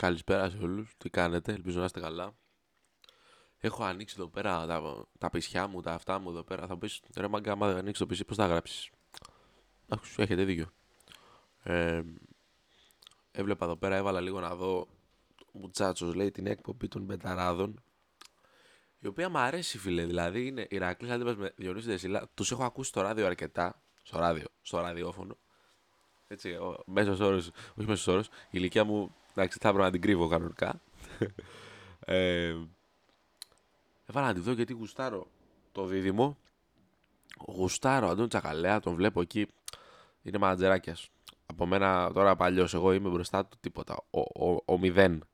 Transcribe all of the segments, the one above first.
Καλησπέρα σε όλους. Τι κάνετε, ελπίζω να είστε καλά. Έχω ανοίξει εδώ πέρα τα, τα πισιά μου, τα αυτά μου εδώ πέρα. Θα πεις, ρε μαγκά, άμα δεν ανοίξεις το πισί, πώς θα γράψεις; Εντάξει, έχετε δίκιο. Ε, έβλεπα εδώ πέρα, έβαλα λίγο να δω Μουτσάτσος λέει την εκπομπή των Μπεταράδων η οποία μου αρέσει φίλε, δηλαδή είναι Ηρακλής Αντίπας με Διονύση Δεσίλα τους έχω ακούσει στο ράδιο αρκετά, στο ράδιο, στο ραδιόφωνο έτσι, ο μέσος όρος, όχι μέσος όρος, η ηλικία μου, εντάξει, θα έπρεπε να την κρύβω κανονικά. ε, έβαλα να τη δω γιατί γουστάρω το δίδυμο. Γουστάρω, Αντώνη Τσακαλέα, τον βλέπω εκεί, είναι μαντζεράκια. Από μένα τώρα παλιός, εγώ είμαι μπροστά του τίποτα. Ο, ο, ο μηδέν.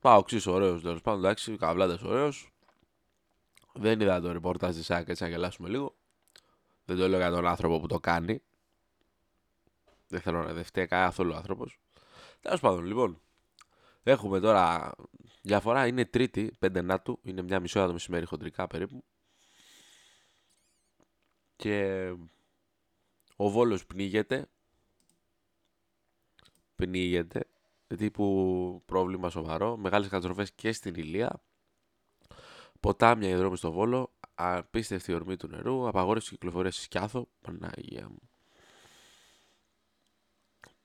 Πάω ξύ ωραίος τέλος πάντων, εντάξει, καβλάτες ωραίος. Δεν είδα το ρεπορτάζ της ΣΑΚ έτσι να γελάσουμε λίγο. Δεν το λέω για τον άνθρωπο που το κάνει. Δεν θέλω να δευτεί καθόλου ο άνθρωπος. Τέλος πάντων, λοιπόν. Έχουμε τώρα διαφορά. Είναι τρίτη, πέντε νάτου. Είναι μια μισή ώρα το μεσημέρι χοντρικά περίπου. Και ο Βόλος πνίγεται. Πνίγεται. Τύπου πρόβλημα σοβαρό. Μεγάλες καταστροφές και στην Ηλία. Ποτάμια οι δρόμοι στο Βόλο απίστευτη ορμή του νερού, απαγόρευση κυκλοφορίας στη Σκιάθο. Παναγία μου.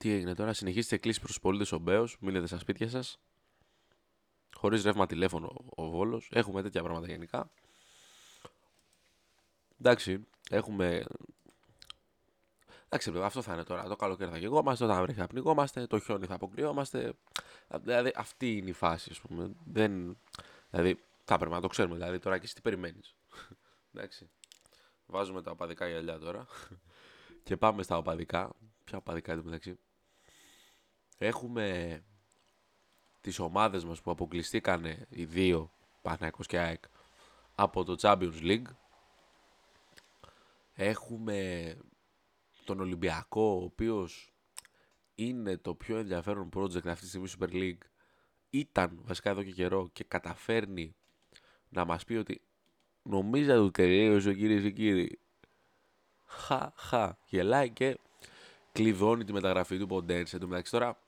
Τι έγινε τώρα, συνεχίστε κλείσει προς τους πολίτες ο Μπέος, μείνετε στα σπίτια σας. Χωρίς ρεύμα τηλέφωνο ο Βόλος. Έχουμε τέτοια πράγματα γενικά. Εντάξει, έχουμε. Εντάξει, βέβαια, αυτό θα είναι τώρα. Το καλοκαίρι θα γεγόμαστε, όταν βρέχει θα πνιγόμαστε, το χιόνι θα αποκριόμαστε. Δηλαδή, αυτή είναι η φάση, ας πούμε. Δεν... Δηλαδή, θα πρέπει να το ξέρουμε. Δηλαδή, τώρα και εσύ τι περιμένεις. Εντάξει. Βάζουμε τα οπαδικά γυαλιά τώρα. και πάμε στα οπαδικά. Ποια οπαδικά είναι μεταξύ; Έχουμε τις ομάδες μας που αποκλειστήκαν οι δύο Παναθηναϊκός και ΑΕΚ από το Champions League. Έχουμε τον Ολυμπιακό, ο οποίος είναι το πιο ενδιαφέρον project αυτή τη στιγμή Super League. Ήταν βασικά εδώ και καιρό και καταφέρνει να μας πει ότι νομίζατε ότι τελείωσε κυρίε και κύριοι. Χα, χα. Γελάει και κλειδώνει τη μεταγραφή του Ποντένσε. Εν τω μεταξύ τώρα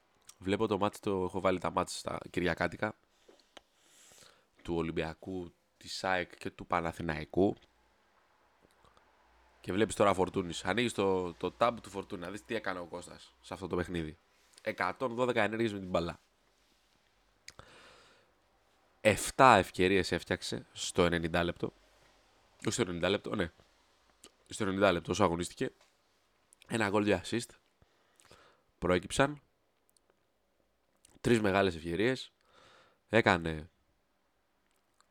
βλέπω το μάτι, το έχω βάλει τα μάτια στα Κυριακάτικα του Ολυμπιακού, της ΣΑΕΚ και του Παναθηναϊκού. Και βλέπεις τώρα Φορτούνης. Ανοίγεις το, το tab του Φορτούνη να δεις τι έκανε ο Κώστας σε αυτό το παιχνίδι. 112 ενέργειες με την μπαλά. 7 ευκαιρίες έφτιαξε στο 90 λεπτό. Όχι στο 90 λεπτό, ναι. Στο 90 λεπτό όσο αγωνίστηκε. Ένα γκολ για assist. Προέκυψαν. Τρεις μεγάλες ευκαιρίες. Έκανε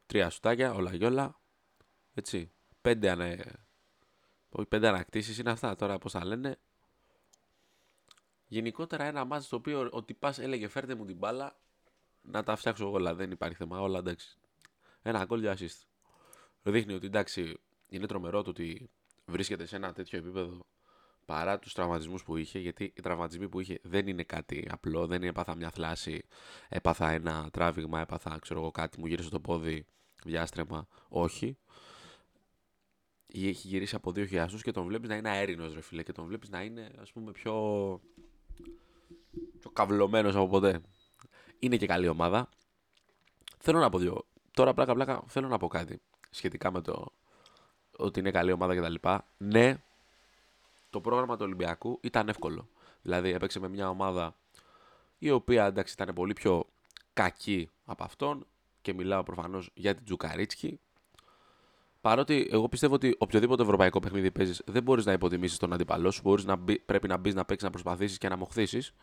τρία σουτάκια, όλα γιόλα. Έτσι. Πέντε, ανε... Όχι, πέντε ανακτήσεις είναι αυτά τώρα πώς θα λένε. Γενικότερα ένα μάτι στο οποίο ο τυπάς έλεγε φέρτε μου την μπάλα να τα φτιάξω όλα. Δεν υπάρχει θέμα. Όλα εντάξει. Ένα γκολ για assist. Δείχνει ότι εντάξει, είναι τρομερό το ότι βρίσκεται σε ένα τέτοιο επίπεδο παρά τους τραυματισμούς που είχε, γιατί οι τραυματισμοί που είχε δεν είναι κάτι απλό, δεν είναι έπαθα μια θλάση, έπαθα ένα τράβηγμα, έπαθα ξέρω εγώ κάτι, μου γύρισε το πόδι, διάστρεμα, όχι. Έχει γυρίσει από δύο χιλιάδες και τον βλέπεις να είναι αέρινος, ρε φίλε, και τον βλέπεις να είναι ας πούμε πιο. πιο καυλωμένος από ποτέ είναι και καλή ομάδα. Θέλω να πω δύο. Τώρα πλάκα πλάκα θέλω να πω κάτι σχετικά με το ότι είναι καλή ομάδα κτλ. Ναι, το πρόγραμμα του Ολυμπιακού ήταν εύκολο. Δηλαδή έπαιξε με μια ομάδα η οποία εντάξει ήταν πολύ πιο κακή από αυτόν και μιλάω προφανώς για την Τζουκαρίτσκι. Παρότι εγώ πιστεύω ότι οποιοδήποτε ευρωπαϊκό παιχνίδι παίζεις δεν μπορείς να υποτιμήσεις τον αντίπαλό σου. Μπορείς να μπει, πρέπει να μπεις να παίξεις, να προσπαθήσεις και να μοχθήσεις.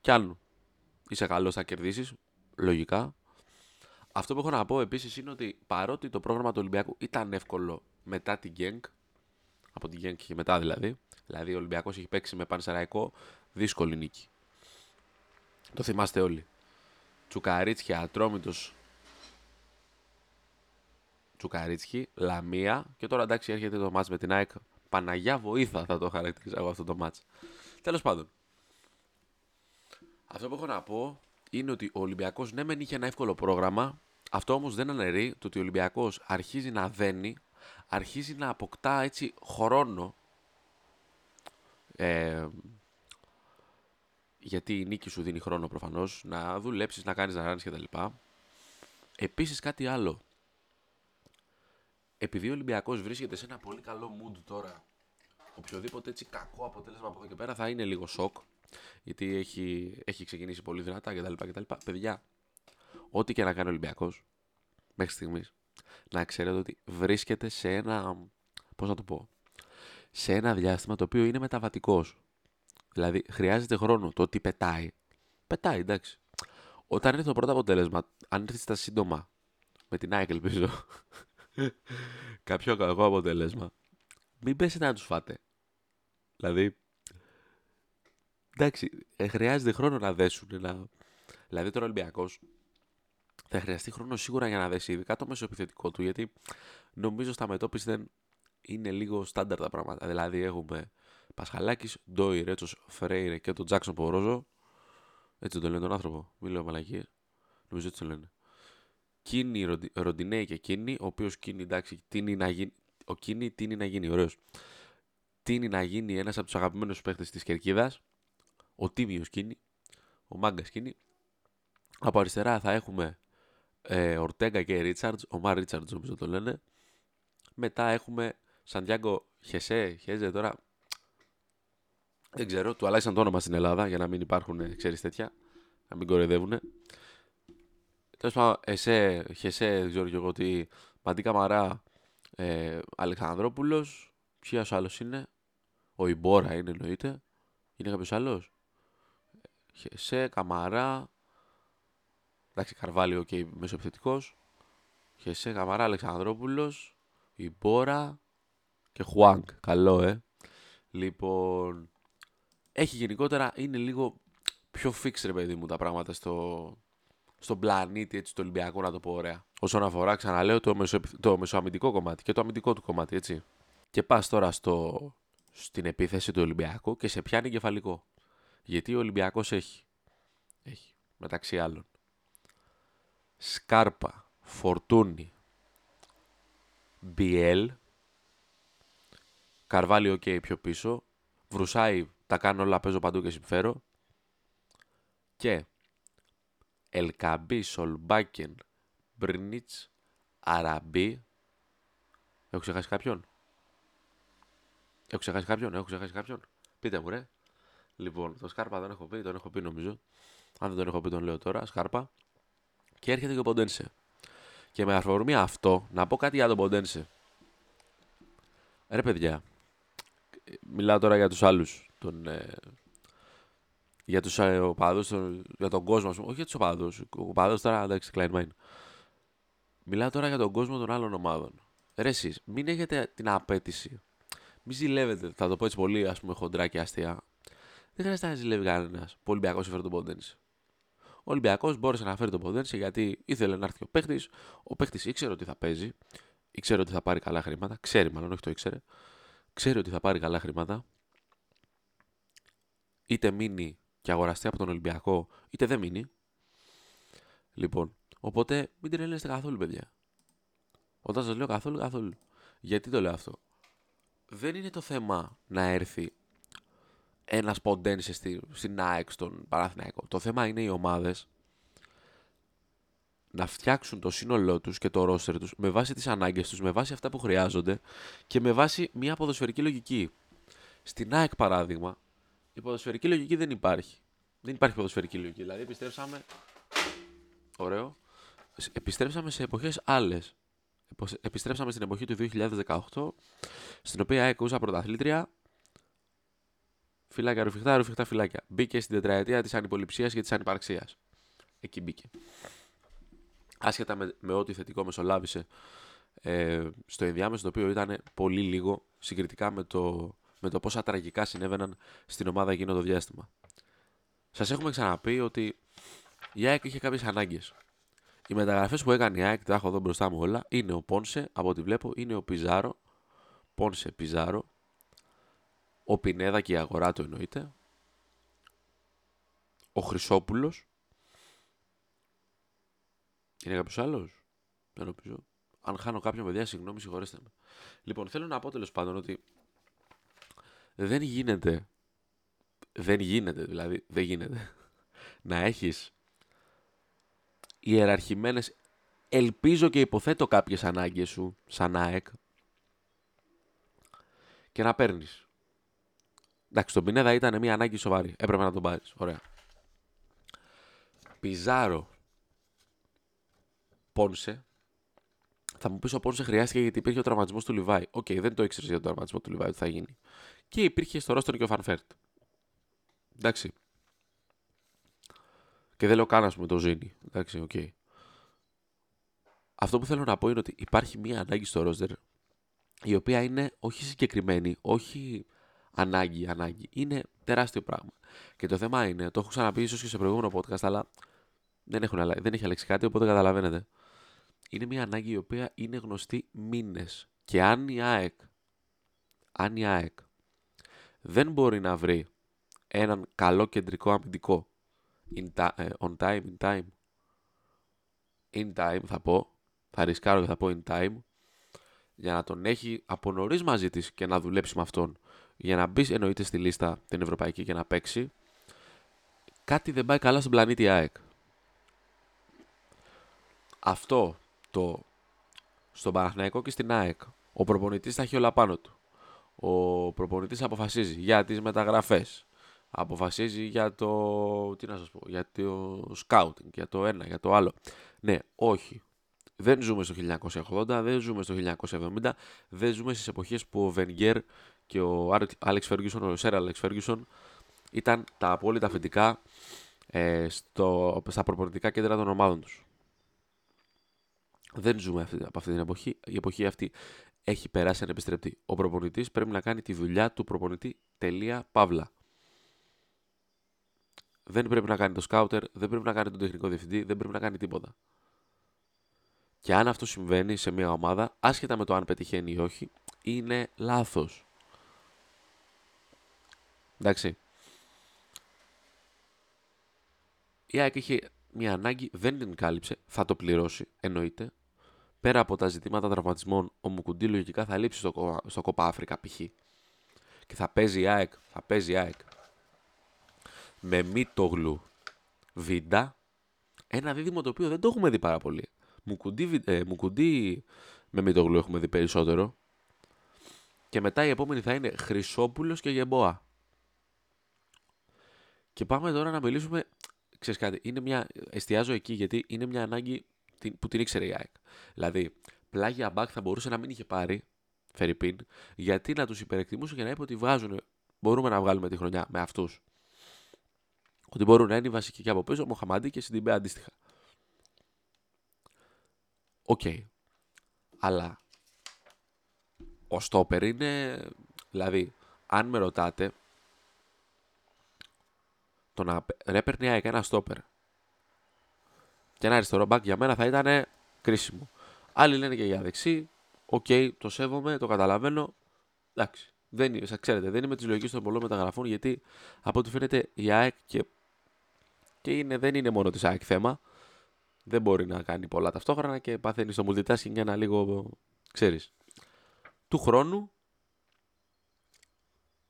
Κι αν είσαι καλός, θα κερδίσεις. Λογικά. Αυτό που έχω να πω επίσης είναι ότι παρότι το πρόγραμμα του Ολυμπιακού ήταν εύκολο μετά την Genk, από την Genk και μετά δηλαδή, δηλαδή ο Ολυμπιακός έχει παίξει με Πανσεραϊκό, δύσκολη νίκη. Το θυμάστε όλοι. Τσουκαρίτσια, Ατρόμητος. Τσουκαρίτσχη, Λαμία και τώρα εντάξει έρχεται το μάτς με την ΑΕΚ. Παναγιά βοήθα θα το χαρακτηρίζω εγώ αυτό το μάτς. Τέλος πάντων, αυτό που έχω να πω είναι ότι ο Ολυμπιακός ναι, μεν είχε ένα εύκολο πρόγραμμα. Αυτό όμως δεν αναιρεί το ότι ο Ολυμπιακός αρχίζει να δένει, αρχίζει να αποκτά έτσι χρόνο. Ε, γιατί η νίκη σου δίνει χρόνο προφανώς να δουλέψεις, να κάνεις να ράνει κτλ. Επίσης κάτι άλλο. Επειδή ο Ολυμπιακός βρίσκεται σε ένα πολύ καλό mood τώρα, οποιοδήποτε έτσι κακό αποτέλεσμα από εδώ και πέρα θα είναι λίγο σοκ. Γιατί έχει, έχει ξεκινήσει πολύ δυνατά κτλ. κτλ. Παιδιά, ό,τι και να κάνει ο Ολυμπιακός μέχρι στιγμής, να ξέρετε ότι βρίσκεται σε ένα. Πώς να το πω. Σε ένα διάστημα το οποίο είναι μεταβατικός. Δηλαδή χρειάζεται χρόνο. Το ότι πετάει. Πετάει, εντάξει. Όταν έρθει το πρώτο αποτέλεσμα, αν έρθει στα σύντομα, με την ΑΕΚ ελπίζω, κάποιο κακό αποτέλεσμα, μην πέσετε να τους φάτε. Δηλαδή, εντάξει, ε, χρειάζεται χρόνο να δέσουν. Να... Δηλαδή τώρα ο Ολυμπιακός θα χρειαστεί χρόνο σίγουρα για να δέσει, ειδικά το μεσοεπιθετικό του, γιατί νομίζω στα μετώπιση δεν είναι λίγο στάνταρ τα πράγματα. Δηλαδή έχουμε Πασχαλάκης, Ντόι, Ρέτσος, Φρέιρε και τον Τζάξον Πορόζο. Έτσι τον λένε τον άνθρωπο. Μην λέω μαλακίες. Νομίζω έτσι τον λένε. Κίνη, Ροντινέη και Κίνη, ο οποίος Κίνη εντάξει, τίνει να γίνει. Ο Κίνη τίνει να γίνει, ωραίος. Τίνει να γίνει ένας από τους αγαπημένους παίχτε της Κερκίδας. Ο Τίμιος Κίνη. Ο Μάγκας Κίνη. Από αριστερά θα έχουμε ε, Ορτέγκα και Ρίτσαρτ. Ο Μαρ Ρίτσαρτ, νομίζω το λένε. Μετά έχουμε Σαντιάγκο Χεσέ, Χέζε τώρα. Δεν ξέρω, του αλλάξαν το όνομα στην Ελλάδα για να μην υπάρχουν, ξέρεις τέτοια. Να μην κοροϊδεύουν. Τέλος πάντων, εσέ, Χεσέ, δεν ξέρω και εγώ τι. Μαντί Καμαρά, ε, Αλεξανδρόπουλος. Ποιο άλλος είναι. Ο Ιμπόρα είναι εννοείται. Είναι κάποιος άλλος; Έσε, Καμαρά. Εντάξει, Καρβάλιο, OK, okay, μεσοεπιθετικό. Έσε, Καμαρά, Αλεξανδρόπουλος. Ιμπόρα και Χουάνγκ. Καλό, ε. Λοιπόν, έχει γενικότερα, είναι λίγο πιο fix ρε παιδί μου τα πράγματα στο, στον πλανήτη έτσι, του Ολυμπιακού, να το πω ωραία. Όσον αφορά, ξαναλέω, το, μεσο, το μεσοαμυντικό κομμάτι και το αμυντικό του κομμάτι, έτσι. Και πας τώρα στο, στην επίθεση του Ολυμπιακού και σε πιάνει εγκεφαλικό. Γιατί ο Ολυμπιακός έχει, έχει, μεταξύ άλλων, Σκάρπα, Φορτούνι, Μπιέλ, Καρβάλι, οκ, πιο πίσω. Βρουσάι, τα κάνω όλα, παίζω παντού και συμφέρω. Και Ελκαμπή, Σολμπάκεν, Μπρνίτς, Αραμπί. Έχω ξεχάσει κάποιον; Έχω ξεχάσει κάποιον, έχω ξεχάσει κάποιον; Πείτε μου ρε. Λοιπόν, το Σκάρπα δεν έχω πει, τον έχω πει νομίζω. Αν δεν τον έχω πει τον λέω τώρα, Σκάρπα. Και έρχεται και ο Ποντένσε. Και με αφορμή αυτό, να πω κάτι για τον Ποντένσε. Ρε παιδιά, μιλάω τώρα για τους άλλους, τον, ε, για τους ε, οπαδούς, τον, για τον κόσμο, όχι για τους οπαδούς, ο οπαδός τώρα, εντάξει, Klein Μιλάω τώρα για τον κόσμο των άλλων ομάδων. Ρε εσείς, μην έχετε την απέτηση, μην ζηλεύετε, θα το πω έτσι πολύ ας πούμε χοντρά και αστεία. Δεν χρειάζεται να ζηλεύει κανένας. Ο Ολυμπιακός έφερε τον Ποντένσε. Ο Ολυμπιακός μπόρεσε να φέρει τον Ποντένσε γιατί ήθελε να έρθει ο παίχτη. Ο παίχτη ήξερε ότι θα παίζει, ήξερε ότι θα πάρει καλά χρήματα. Ξέρει, μάλλον όχι το ήξερε ξέρει ότι θα πάρει καλά χρήματα, είτε μείνει και αγοραστεί από τον Ολυμπιακό, είτε δεν μείνει. Λοιπόν, οπότε μην τρελαίνεστε καθόλου, παιδιά. Όταν σας λέω καθόλου, καθόλου. Γιατί το λέω αυτό; Δεν είναι το θέμα να έρθει ένας ποντένσε στη, στην ΑΕΚ στον Παραθυναϊκό. Το θέμα είναι οι ομάδες να φτιάξουν το σύνολό τους και το ρόστερ τους με βάση τις ανάγκες τους, με βάση αυτά που χρειάζονται και με βάση μια ποδοσφαιρική λογική. Στην ΑΕΚ παράδειγμα, η ποδοσφαιρική λογική δεν υπάρχει. Δεν υπάρχει ποδοσφαιρική λογική. Δηλαδή επιστρέψαμε... Ωραίο. Επιστρέψαμε σε εποχές άλλες. Επιστρέψαμε στην εποχή του 2018, στην οποία ΑΕΚ ούσα πρωταθλήτρια, φυλάκια ρουφιχτά, ρουφιχτά φυλάκια. Μπήκε στην τετραετία της ανυποληψίας και της ανυπαρξίας. Εκεί μπήκε άσχετα με, με ό,τι θετικό μεσολάβησε ε, στο ενδιάμεσο, το οποίο ήταν πολύ λίγο συγκριτικά με το, με το πόσα τραγικά συνέβαιναν στην ομάδα εκείνο το διάστημα. Σας έχουμε ξαναπεί ότι η ΑΕΚ είχε κάποιες ανάγκες. Οι μεταγραφές που έκανε η ΑΕΚ, τα έχω εδώ μπροστά μου όλα, είναι ο Πόνσε, από ό,τι βλέπω, είναι ο Πιζάρο. Πόνσε Πιζάρο. Ο Πινέδα και η αγορά του εννοείται. Ο Χρυσόπουλος είναι κάποιος άλλος; Δεν νομίζω. Αν χάνω κάποιον παιδιά, συγγνώμη, συγχωρέστε με. Λοιπόν, θέλω να πω τέλος πάντων ότι δεν γίνεται δεν γίνεται, δηλαδή, δεν γίνεται. να έχεις ιεραρχημένες, ελπίζω και υποθέτω κάποιες ανάγκες σου, σαν ΑΕΚ, και να παίρνεις. Εντάξει, τον Πινέδα ήταν μια ανάγκη σοβαρή. Έπρεπε να τον πάρεις. Ωραία. Πιζάρο. Πόνσε. Θα μου πεις ο Πόνσε χρειάστηκε γιατί υπήρχε ο τραυματισμός του Λιβάη. OK, okay, δεν το ήξερες για τον τραυματισμό του Λιβάη ότι θα γίνει. Και υπήρχε στο ρόστερ και ο Φαν Βέερτ. Εντάξει. Και δεν λέω καν, ας πούμε, το Ζίνι. Εντάξει, OK. Okay. Αυτό που θέλω να πω είναι ότι υπάρχει μια ανάγκη στο ρόστερ η οποία είναι όχι συγκεκριμένη, όχι ανάγκη, ανάγκη. Είναι τεράστιο πράγμα. Και το θέμα είναι, το έχω ξαναπεί ίσως και σε προηγούμενο podcast, αλλά δεν, έχουν, δεν έχει αλλάξει κάτι, οπότε καταλαβαίνετε. Είναι μια ανάγκη η οποία είναι γνωστή μήνες. Και αν η ΑΕΚ, αν η ΑΕΚ δεν μπορεί να βρει έναν καλό κεντρικό αμυντικό in ε, on time, in time, in time θα πω, θα ρισκάρω και θα πω in time, για να τον έχει από νωρίς μαζί της και να δουλέψει με αυτόν για να μπει εννοείται στη λίστα την ευρωπαϊκή και να παίξει, κάτι δεν πάει καλά στον πλανήτη ΑΕΚ. Αυτό το στον Παναθηναϊκό και στην ΑΕΚ. Ο προπονητής θα έχει όλα πάνω του. Ο προπονητής αποφασίζει για τις μεταγραφές. Αποφασίζει για το, τι να σας πω, για το scouting, για το ένα, για το άλλο. Ναι, όχι. Δεν ζούμε στο 1980, δεν ζούμε στο 1970, δεν ζούμε στις εποχές που ο Βενγκέρ και ο Άλεξ Φέργισον, ο Σέρα Άλεξ Φέργισον ήταν τα απόλυτα αφεντικά ε, στο, στα προπονητικά κέντρα των ομάδων τους. Δεν ζούμε αυτή, από αυτή την εποχή. Η εποχή αυτή έχει περάσει ανεπιστρεπτή. Ο προπονητής πρέπει να κάνει τη δουλειά του προπονητή τελεία παύλα. Δεν πρέπει να κάνει το σκάουτερ, δεν πρέπει να κάνει τον τεχνικό διευθυντή, δεν πρέπει να κάνει τίποτα. Και αν αυτό συμβαίνει σε μια ομάδα, άσχετα με το αν πετυχαίνει ή όχι, είναι λάθος. Εντάξει. Η ΑΕΚ είχε μια ανάγκη, δεν την κάλυψε, θα το πληρώσει, εννοείται. Πέρα από τα ζητήματα τραυματισμών, ο Μουκουντή λογικά θα λείψει στο, στο Κοπά Αφρικα π.χ. Και θα παίζει η ΑΕΚ, θα παίζει η ΑΕΚ. Με Μίτογλου Βίντα, ένα δίδυμο το οποίο δεν το έχουμε δει πάρα πολύ. Μουκουντή, ε, Μουκουντή με Μίτογλου έχουμε δει περισσότερο. Και μετά η επόμενη θα είναι Χρυσόπουλος και Γεμπόα. Και πάμε τώρα να μιλήσουμε. Ξέρεις κάτι, είναι μια, εστιάζω εκεί γιατί είναι μια ανάγκη που την ήξερε η ΑΕΚ. Δηλαδή, πλάγια μπακ θα μπορούσε να μην είχε πάρει, φερειπείν, γιατί να τους υπερεκτιμούσε και να είπε ότι βγάζουν, μπορούμε να βγάλουμε τη χρονιά με αυτούς. Ότι μπορούν να είναι οι βασικοί και από πίσω, Μοχαμαντή και Σιντιμπέ αντίστοιχα. OK. Okay. Αλλά ο στόπερ είναι. Δηλαδή, αν με ρωτάτε, το να έπαιρνε η ΑΕΚ ένα στόπερ και ένα αριστερό μπακ για μένα θα ήταν κρίσιμο. Άλλοι λένε και για δεξί. OK, okay, το σέβομαι, το καταλαβαίνω. Εντάξει. Δεν, σας ξέρετε, δεν είμαι της λογικής των πολλών μεταγραφών γιατί από ό,τι φαίνεται η ΑΕΚ και, και είναι, δεν είναι μόνο της ΑΕΚ θέμα. Δεν μπορεί να κάνει πολλά ταυτόχρονα και παθαίνει στο multitasking ένα λίγο, ξέρεις. Του χρόνου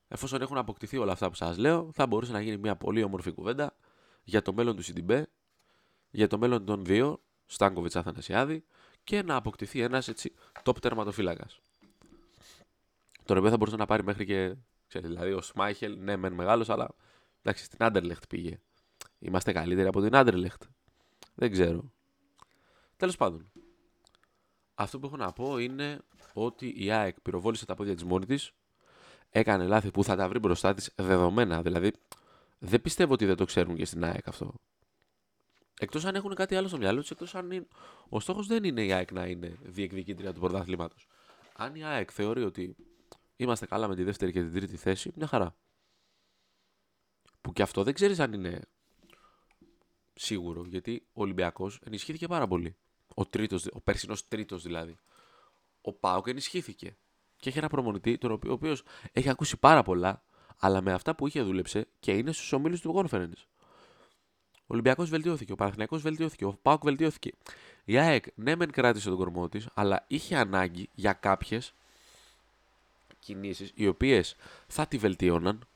εφόσον έχουν αποκτηθεί όλα αυτά που σας λέω, θα μπορούσε να γίνει μια πολύ όμορφη κουβέντα για το μέλλον του Σιντιμπέ, για το μέλλον των δύο, Στάνκοβιτς Αθανασιάδη, και να αποκτηθεί ένας έτσι top τερματοφύλακας. Τον οποίο θα μπορούσε να πάρει μέχρι και, ξέρετε, δηλαδή ο Σμάιχελ, ναι μεν μεγάλος, αλλά εντάξει στην Άντερλεχτ πήγε. Είμαστε καλύτεροι από την Άντερλεχτ. Δεν ξέρω. Τέλος πάντων. Αυτό που έχω να πω είναι ότι η ΑΕΚ πυροβόλησε τα πόδια της μόνη της έκανε λάθη που θα τα βρει μπροστά της δεδομένα. Δηλαδή, δεν πιστεύω ότι δεν το ξέρουν και στην ΑΕΚ αυτό. Εκτός αν έχουν κάτι άλλο στο μυαλό τους, εκτός αν είναι... ο στόχος δεν είναι η ΑΕΚ να είναι διεκδικήτρια του πρωταθλήματος. Αν η ΑΕΚ θεωρεί ότι είμαστε καλά με τη δεύτερη και την τρίτη θέση, μια χαρά. Που και αυτό δεν ξέρεις αν είναι σίγουρο, γιατί ο Ολυμπιακός ενισχύθηκε πάρα πολύ. Ο, τρίτος, ο περσινός τρίτος δηλαδή. Ο Πάοκ ενισχύθηκε και έχει ένα προμονητή τον οποίο, ο οποίος έχει ακούσει πάρα πολλά, αλλά με αυτά που είχε δούλεψε και είναι στους ομίλους του Conference. Ο Ολυμπιακός βελτιώθηκε, ο Παναθηναϊκός βελτιώθηκε, ο Πάουκ βελτιώθηκε. Η ΑΕΚ ναι, μεν κράτησε τον κορμό της, αλλά είχε ανάγκη για κάποιες κινήσεις οι οποίες θα τη βελτίωναν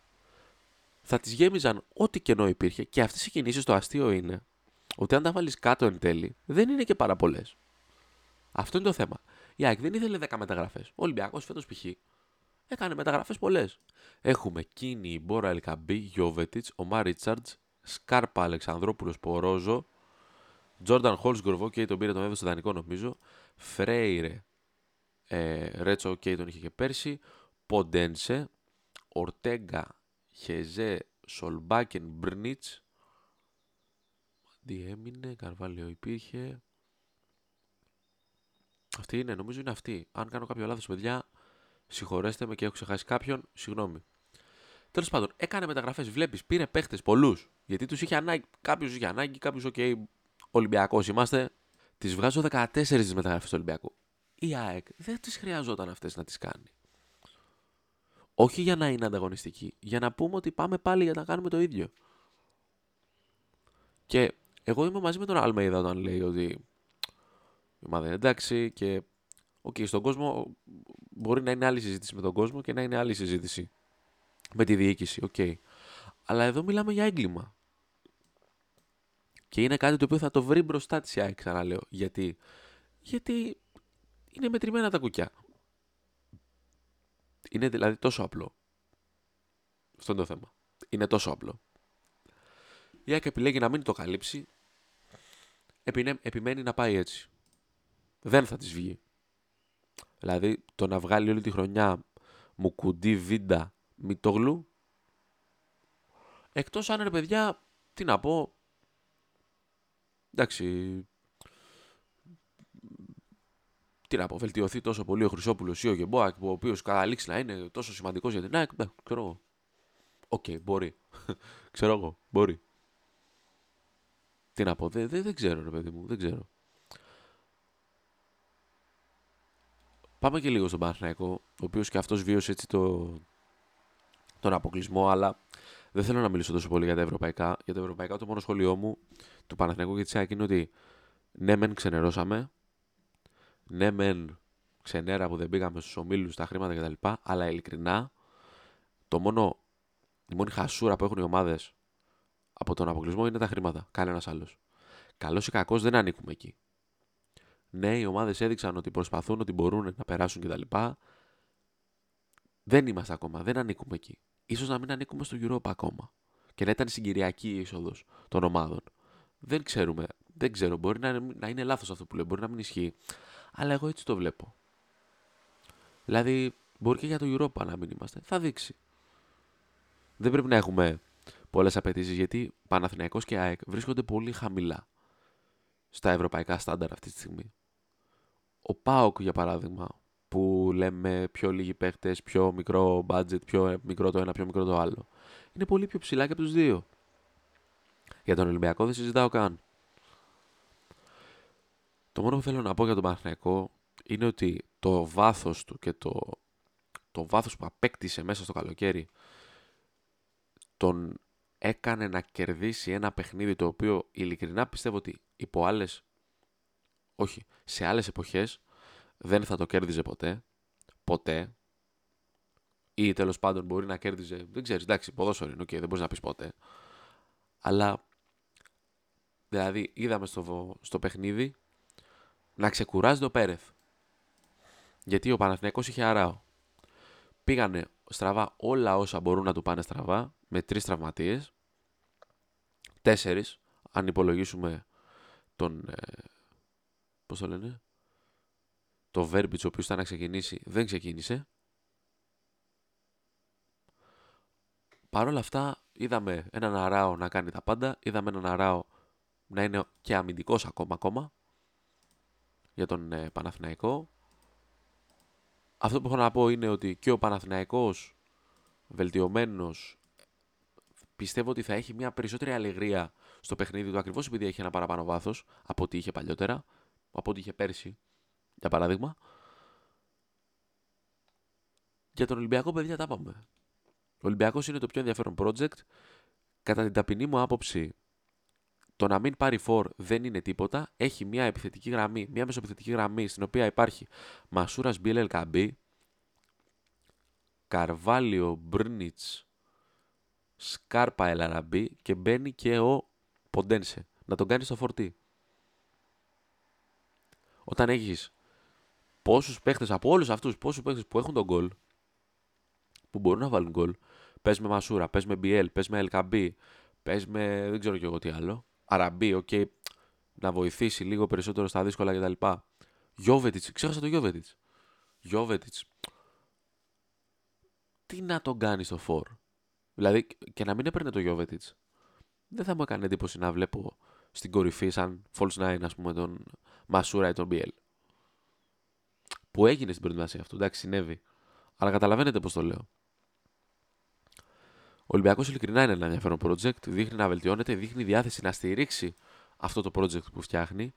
θα τις γέμιζαν ό,τι κενό υπήρχε και αυτές οι κινήσεις το αστείο είναι ότι αν τα βάλεις κάτω εν τέλει, δεν είναι και πάρα πολλές. Αυτό είναι το θέμα. Η ΑΕΚ δεν ήθελε 10 μεταγραφές. Ο Ολυμπιακός φέτος π.χ. έκανε μεταγραφές πολλές. Έχουμε Κίνη, Μπόρα Ελκαμπή, Γιώβετιτς, Ομά Ρίτσαρτς, Σκάρπα Αλεξανδρόπουλος Πορόζο, Τζόρνταν Χόλ Γκορβό και τον πήρε τον έδωσε δανεικό νομίζω. Φρέιρε ε, Ρέτσο και τον είχε και πέρσι. Ποντένσε, Ορτέγκα, Χεζέ, Σολμπάκεν, Μπρνίτς. Τι έμεινε, Καρβάλιο υπήρχε. Αυτή είναι, νομίζω είναι αυτή. Αν κάνω κάποιο λάθος, παιδιά, συγχωρέστε με και έχω ξεχάσει κάποιον, συγγνώμη. Τέλος πάντων, έκανε μεταγραφές. Βλέπεις, πήρε παίχτες πολλούς. Γιατί τους είχε ανάγκη. Κάποιος είχε ανάγκη, κάποιος, OK, okay, Ολυμπιακός είμαστε. Τις βγάζω 14 τις μεταγραφές του Ολυμπιακού. Η ΑΕΚ δεν τις χρειαζόταν αυτές να τις κάνει. Όχι για να είναι ανταγωνιστική, για να πούμε ότι πάμε πάλι για να κάνουμε το ίδιο. Και εγώ είμαι μαζί με τον Αλμέιδα όταν λέει ότι η ομάδα είναι εντάξει και OK, okay, στον κόσμο μπορεί να είναι άλλη συζήτηση με τον κόσμο και να είναι άλλη συζήτηση με τη διοίκηση, OK. Okay. Αλλά εδώ μιλάμε για έγκλημα. Και είναι κάτι το οποίο θα το βρει μπροστά της η ΑΕΚ, ξαναλέω. Γιατί, γιατί είναι μετρημένα τα κουκιά. Είναι δηλαδή τόσο απλό. Αυτό είναι το θέμα. Είναι τόσο απλό. Η ΑΕΚ επιλέγει να μην το καλύψει. Επιμένει να πάει έτσι. Δεν θα της βγει. Δηλαδή το να βγάλει όλη τη χρονιά μου κουντί βίντα Μητόγλου. Εκτός αν είναι παιδιά, τι να πω, εντάξει, τι να πω, βελτιωθεί τόσο πολύ ο Χρυσόπουλος ή ο Γεμπόακ, ο οποίος καταλήξει να είναι τόσο σημαντικός για την ΑΕΚ, ναι, ξέρω εγώ. Οκ, μπορεί. ξέρω εγώ, μπορεί. Τι να πω, δεν, δεν, ξέρω ρε παιδί μου, δεν ξέρω. Πάμε και λίγο στον Παναθηναϊκό, ο οποίος και αυτός βίωσε έτσι το, τον αποκλεισμό, αλλά δεν θέλω να μιλήσω τόσο πολύ για τα ευρωπαϊκά. Για τα ευρωπαϊκά, το μόνο σχόλιο μου του Παναθηναϊκού και της ΑΕΚ είναι ότι ναι, μεν ξενερώσαμε. Ναι, μεν ξενέρα που δεν πήγαμε στους ομίλους, τα χρήματα κτλ. Αλλά ειλικρινά, το μόνο, η μόνη χασούρα που έχουν οι ομάδες από τον αποκλεισμό είναι τα χρήματα. Κανένας άλλος. Καλός ή κακός δεν ανήκουμε εκεί. Ναι, οι ομάδες έδειξαν ότι προσπαθούν, ότι μπορούν να περάσουν κτλ. Δεν είμαστε ακόμα, δεν ανήκουμε εκεί ίσως να μην ανήκουμε στο Europa ακόμα και να ήταν συγκυριακή η είσοδος των ομάδων. Δεν ξέρουμε. Δεν ξέρω. Μπορεί να είναι, να είναι λάθος αυτό που λέω. Μπορεί να μην ισχύει. Αλλά εγώ έτσι το βλέπω. Δηλαδή, μπορεί και για το Europa να μην είμαστε. Θα δείξει. Δεν πρέπει να έχουμε πολλές απαιτήσεις γιατί Παναθηναϊκός και ΑΕΚ βρίσκονται πολύ χαμηλά στα ευρωπαϊκά στάνταρ αυτή τη στιγμή. Ο ΠΑΟΚ, για παράδειγμα, που λέμε πιο λίγοι παίχτε, πιο μικρό budget, πιο μικρό το ένα, πιο μικρό το άλλο. Είναι πολύ πιο ψηλά και από τους δύο. Για τον Ολυμπιακό δεν συζητάω καν. Το μόνο που θέλω να πω για τον Παναθηναϊκό είναι ότι το βάθος του και το, το βάθος που απέκτησε μέσα στο καλοκαίρι τον έκανε να κερδίσει ένα παιχνίδι το οποίο ειλικρινά πιστεύω ότι υπό άλλες, όχι, σε άλλες εποχές δεν θα το κέρδιζε ποτέ. Ποτέ. Ή τέλος πάντων μπορεί να κέρδιζε. Δεν ξέρεις, εντάξει, ποδόσφαιρο είναι, okay, δεν μπορείς να πεις ποτέ. Αλλά δηλαδή είδαμε στο, στο παιχνίδι να ξεκουράζει το Πέρεθ. Γιατί ο Παναθηναϊκός είχε αράο. Πήγανε στραβά όλα όσα μπορούν να του πάνε στραβά με τρεις τραυματίες. Τέσσερις, αν υπολογίσουμε τον. Ε, Πώς το λένε, το Βέρμπιτς ο οποίος ήταν να ξεκινήσει δεν ξεκίνησε. Παρ' όλα αυτά είδαμε έναν Αράο να κάνει τα πάντα, είδαμε έναν Αράο να είναι και αμυντικός ακόμα ακόμα για τον ε, Παναθηναϊκό. Αυτό που έχω να πω είναι ότι και ο Παναθηναϊκός βελτιωμένος πιστεύω ότι θα έχει μια περισσότερη αλεγρία στο παιχνίδι του ακριβώς επειδή έχει ένα παραπάνω βάθος από ό,τι είχε παλιότερα, από ό,τι είχε πέρσι για παράδειγμα. Για τον Ολυμπιακό, παιδιά, τα πάμε. Ο Ολυμπιακός είναι το πιο ενδιαφέρον project. Κατά την ταπεινή μου άποψη, το να μην πάρει φόρ δεν είναι τίποτα. Έχει μια επιθετική γραμμή, μια μεσοπιθετική γραμμή στην οποία υπάρχει Μασούρας Μπίλελ Καμπή, Καρβάλιο Μπρνιτς, Σκάρπα Ελαραμπή και μπαίνει και ο Ποντένσε. Να τον κάνεις στο φορτί. Όταν έχεις πόσους παίχτες από όλους αυτούς, πόσους παίχτες που έχουν το γκολ, που μπορούν να βάλουν γκολ, πες με Μασούρα, πες με Μπιέλ, πες με Ελ Κααμπί, πες με δεν ξέρω κι εγώ τι άλλο. Αραμπί, OK, okay, να βοηθήσει λίγο περισσότερο στα δύσκολα κτλ. Γιόβετιτς, ξέχασα το Γιόβετιτς. Γιόβετιτς. Τι να τον κάνει στο φόρ. Δηλαδή και να μην έπαιρνε το Γιόβετιτς. Δεν θα μου έκανε εντύπωση να βλέπω στην κορυφή σαν false nine, ας πούμε, τον Μασούρα ή τον Μπιέλ. Που έγινε στην προετοιμασία αυτό. Εντάξει, συνέβη. Αλλά καταλαβαίνετε πώς το λέω. Ο Ολυμπιακός ειλικρινά είναι ένα ενδιαφέρον project. Δείχνει να βελτιώνεται, δείχνει διάθεση να στηρίξει αυτό το project που φτιάχνει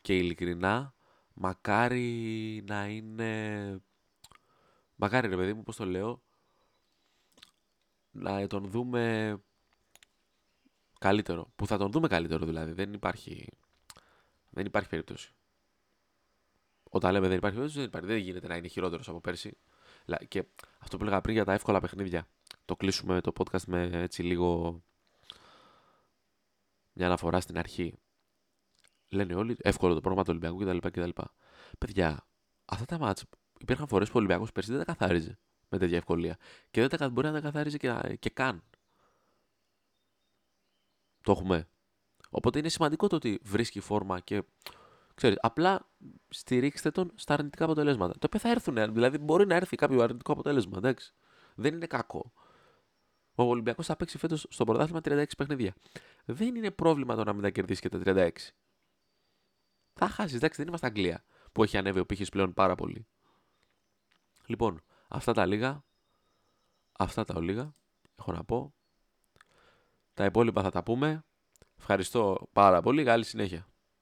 και ειλικρινά μακάρι να είναι. Μακάρι ρε παιδί μου, πώς το λέω, να τον δούμε καλύτερο. Που θα τον δούμε καλύτερο δηλαδή. Δεν υπάρχει, δεν υπάρχει περίπτωση. Όταν λέμε δεν υπάρχει περίπτωση, δεν, υπάρχει. δεν γίνεται να είναι χειρότερος από πέρσι. Και αυτό που έλεγα πριν για τα εύκολα παιχνίδια. Το κλείσουμε το podcast με έτσι λίγο μια αναφορά στην αρχή. Λένε όλοι εύκολο το πρόγραμμα του Ολυμπιακού κτλ. κτλ. Παιδιά, αυτά τα μάτια υπήρχαν φορές που ο Ολυμπιακός πέρσι δεν τα καθάριζε με τέτοια ευκολία. Και δεν τα, μπορεί να τα καθάριζε και, και καν. Το έχουμε. Οπότε είναι σημαντικό το ότι βρίσκει φόρμα και ξέρεις, απλά στηρίξτε τον στα αρνητικά αποτελέσματα. Το οποίο θα έρθουν, δηλαδή μπορεί να έρθει κάποιο αρνητικό αποτέλεσμα, εντάξει. Δεν είναι κακό. Ο Ολυμπιακός θα παίξει φέτος στο πρωτάθλημα 36 παιχνίδια. Δεν είναι πρόβλημα το να μην τα κερδίσει και τα 36. Θα χάσεις, εντάξει, δεν είμαστε Αγγλία που έχει ανέβει ο πύχης πλέον πάρα πολύ. Λοιπόν, αυτά τα λίγα. Αυτά τα ολίγα έχω να πω. Τα υπόλοιπα θα τα πούμε. Ευχαριστώ πάρα πολύ. Καλή συνέχεια.